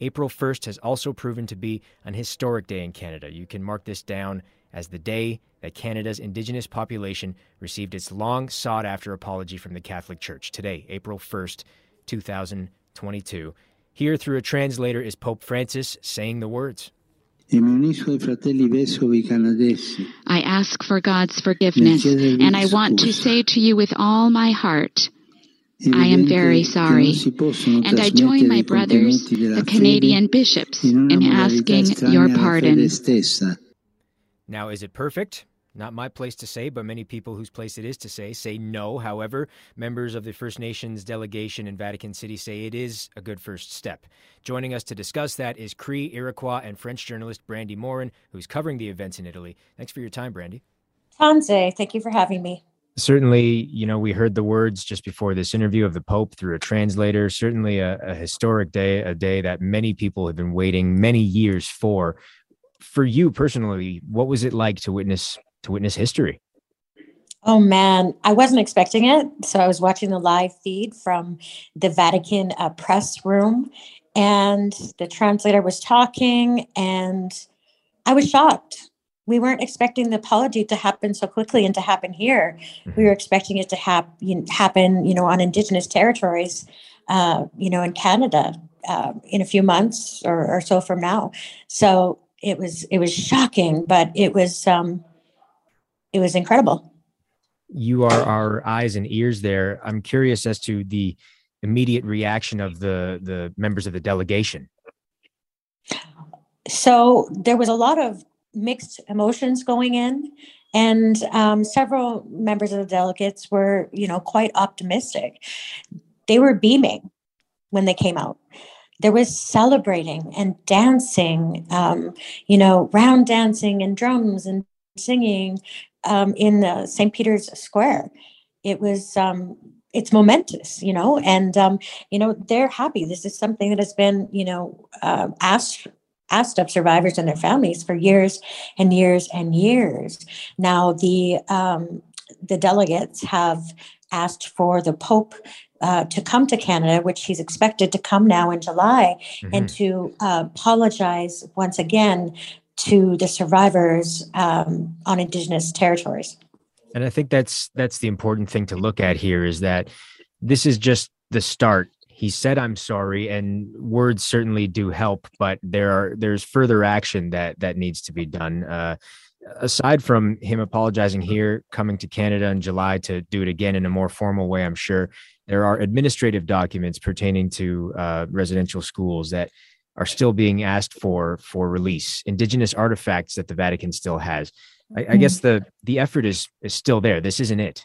April 1st has also proven to be an historic day in Canada. You can mark this down as the day that Canada's Indigenous population received its long sought after apology from the Catholic Church. Today, April 1st, 2022. Here, through a translator, is Pope Francis saying the words. I ask for God's forgiveness, and I want to say to you with all my heart, I am very sorry, and I join my brothers, the Canadian bishops, in asking your pardon. Now, is it perfect? Not my place to say, but many people whose place it is to say say no. However, members of the First Nations delegation in Vatican City say it is a good first step. Joining us to discuss that is Cree, Iroquois, and French journalist Brandi Morin, who's covering the events in Italy. Thanks for your time, Brandi. Tansi, thank you for having me. Certainly, you know, we heard the words just before this interview of the Pope through a translator. Certainly a, a historic day, a day that many people have been waiting many years for for you personally, what was it like to witness to witness history? Oh man, I wasn't expecting it. So I was watching the live feed from the Vatican uh, press room, and the translator was talking, and I was shocked. We weren't expecting the apology to happen so quickly and to happen here. Mm-hmm. We were expecting it to hap- happen, you know, on Indigenous territories, uh, you know, in Canada uh, in a few months or, or so from now. So it was it was shocking, but it was um, it was incredible. You are our eyes and ears there. I'm curious as to the immediate reaction of the the members of the delegation. So there was a lot of mixed emotions going in, and um, several members of the delegates were, you know, quite optimistic. They were beaming when they came out there was celebrating and dancing, um, you know, round dancing and drums and singing um, in the St. Peter's Square. It was um, it's momentous, you know, and um, you know they're happy. This is something that has been, you know, uh, asked asked of survivors and their families for years and years and years. Now the um, the delegates have asked for the Pope uh, to come to Canada, which he's expected to come now in July, mm-hmm. and to uh, apologize once again to the survivors um, on Indigenous territories. And I think that's that's the important thing to look at here is that this is just the start. He said, "I'm sorry," and words certainly do help, but there are there's further action that that needs to be done. Uh, aside from him apologizing here, coming to Canada in July to do it again in a more formal way, I'm sure there are administrative documents pertaining to uh, residential schools that are still being asked for for release. Indigenous artifacts that the Vatican still has. I, I mm-hmm. guess the the effort is is still there. This isn't it.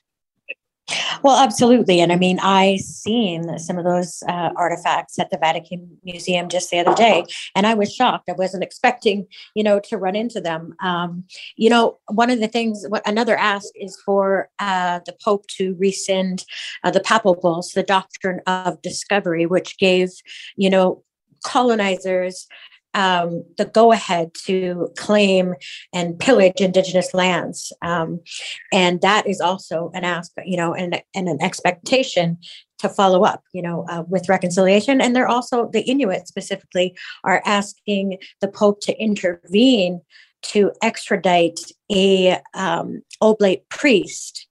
Well, absolutely. And I mean, I seen some of those uh, artifacts at the Vatican Museum just the other day, and I was shocked. I wasn't expecting, you know, to run into them. Um, you know, one of the things, what another ask is for uh, the Pope to rescind uh, the papal bulls, the doctrine of discovery, which gave, you know, colonizers um, the go ahead to claim and pillage indigenous lands. Um, and that is also an aspect, you know, and, and an expectation to follow up, you know, uh, with reconciliation. And they're also, the Inuit specifically, are asking the Pope to intervene to extradite a um, oblate priest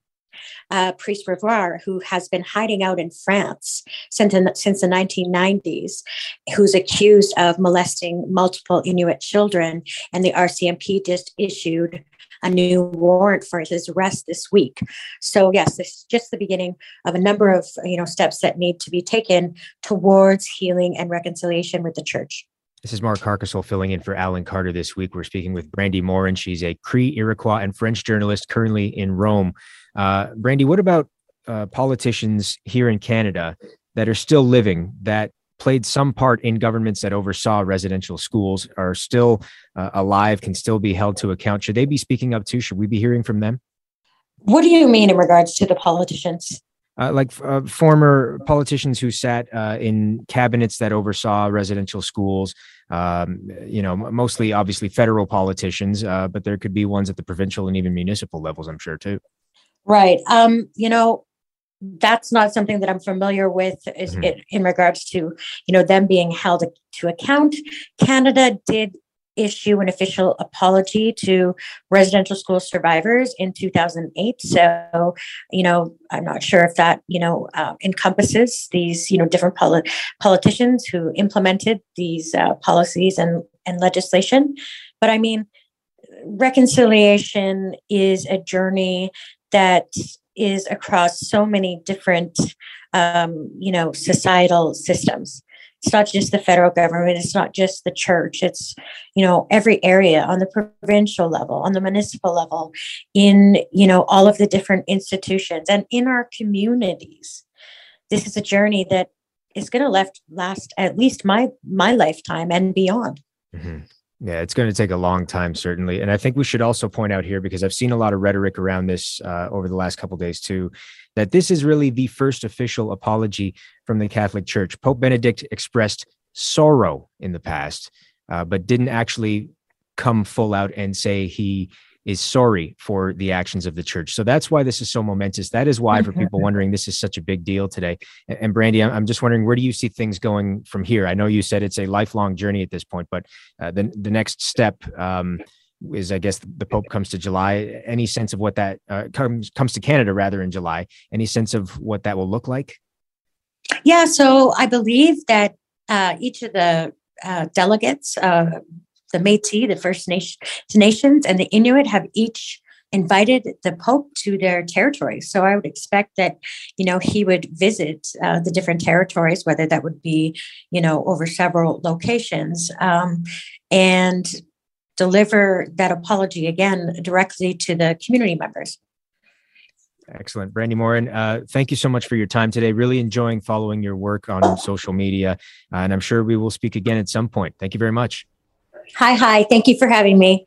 uh, priest Rivoire, who has been hiding out in France since, since the 1990s, who's accused of molesting multiple Inuit children. And the RCMP just issued a new warrant for his arrest this week. So yes, this is just the beginning of a number of you know steps that need to be taken towards healing and reconciliation with the church. This is Mark Harkisol filling in for Alan Carter this week. We're speaking with Brandi Morin. She's a Cree, Iroquois, and French journalist currently in Rome. Uh, Brandi, what about uh, politicians here in Canada that are still living that played some part in governments that oversaw residential schools are still uh, alive, can still be held to account? Should they be speaking up too? Should we be hearing from them? What do you mean in regards to the politicians? uh, like uh, former politicians who sat uh, in cabinets that oversaw residential schools. Um, you know, mostly obviously federal politicians, uh, but there could be ones at the provincial and even municipal levels. I'm sure too. Right. Um, you know, that's not something that I'm familiar with is mm-hmm. in, in regards to, you know, them being held to account. Canada did issue an official apology to residential school survivors in 2008 so you know i'm not sure if that you know uh, encompasses these you know different poli- politicians who implemented these uh, policies and and legislation. But i mean reconciliation is a journey that is across so many different um, you know societal systems it's not just the federal government. It's not just the church. It's you know every area on the provincial level on the municipal level in you know all of the different institutions and in our communities. This is a journey that is going to last at least my my lifetime and beyond. Mm-hmm. Yeah, it's going to take a long time, certainly. And I think we should also point out here, because I've seen a lot of rhetoric around this uh, over the last couple days too, that this is really the first official apology from the Catholic Church. Pope Benedict expressed sorrow in the past, uh, but didn't actually come full out and say he is sorry for the actions of the church. So that's why this is so momentous. That is why, for people wondering, this is such a big deal today. And, Brandi, I'm just wondering, where do you see things going from here? I know you said it's a lifelong journey at this point, but uh, the the next step um, is, I guess, the Pope comes to July. Any sense of what that uh, comes comes to Canada rather in July? Any sense of what that will look like? Yeah. So I believe that uh, each of the uh, delegates uh, the Métis, the First Nations, and the Inuit have each invited the Pope to their territories. So I would expect that, you know, he would visit uh, the different territories, whether that would be, you know, over several locations, um, and deliver that apology again directly to the community members. Excellent. Brandi Morin, uh, thank you so much for your time today. Really enjoying following your work on social media. Uh, and I'm sure we will speak again at some point. Thank you very much. Hi, hi. Thank you for having me.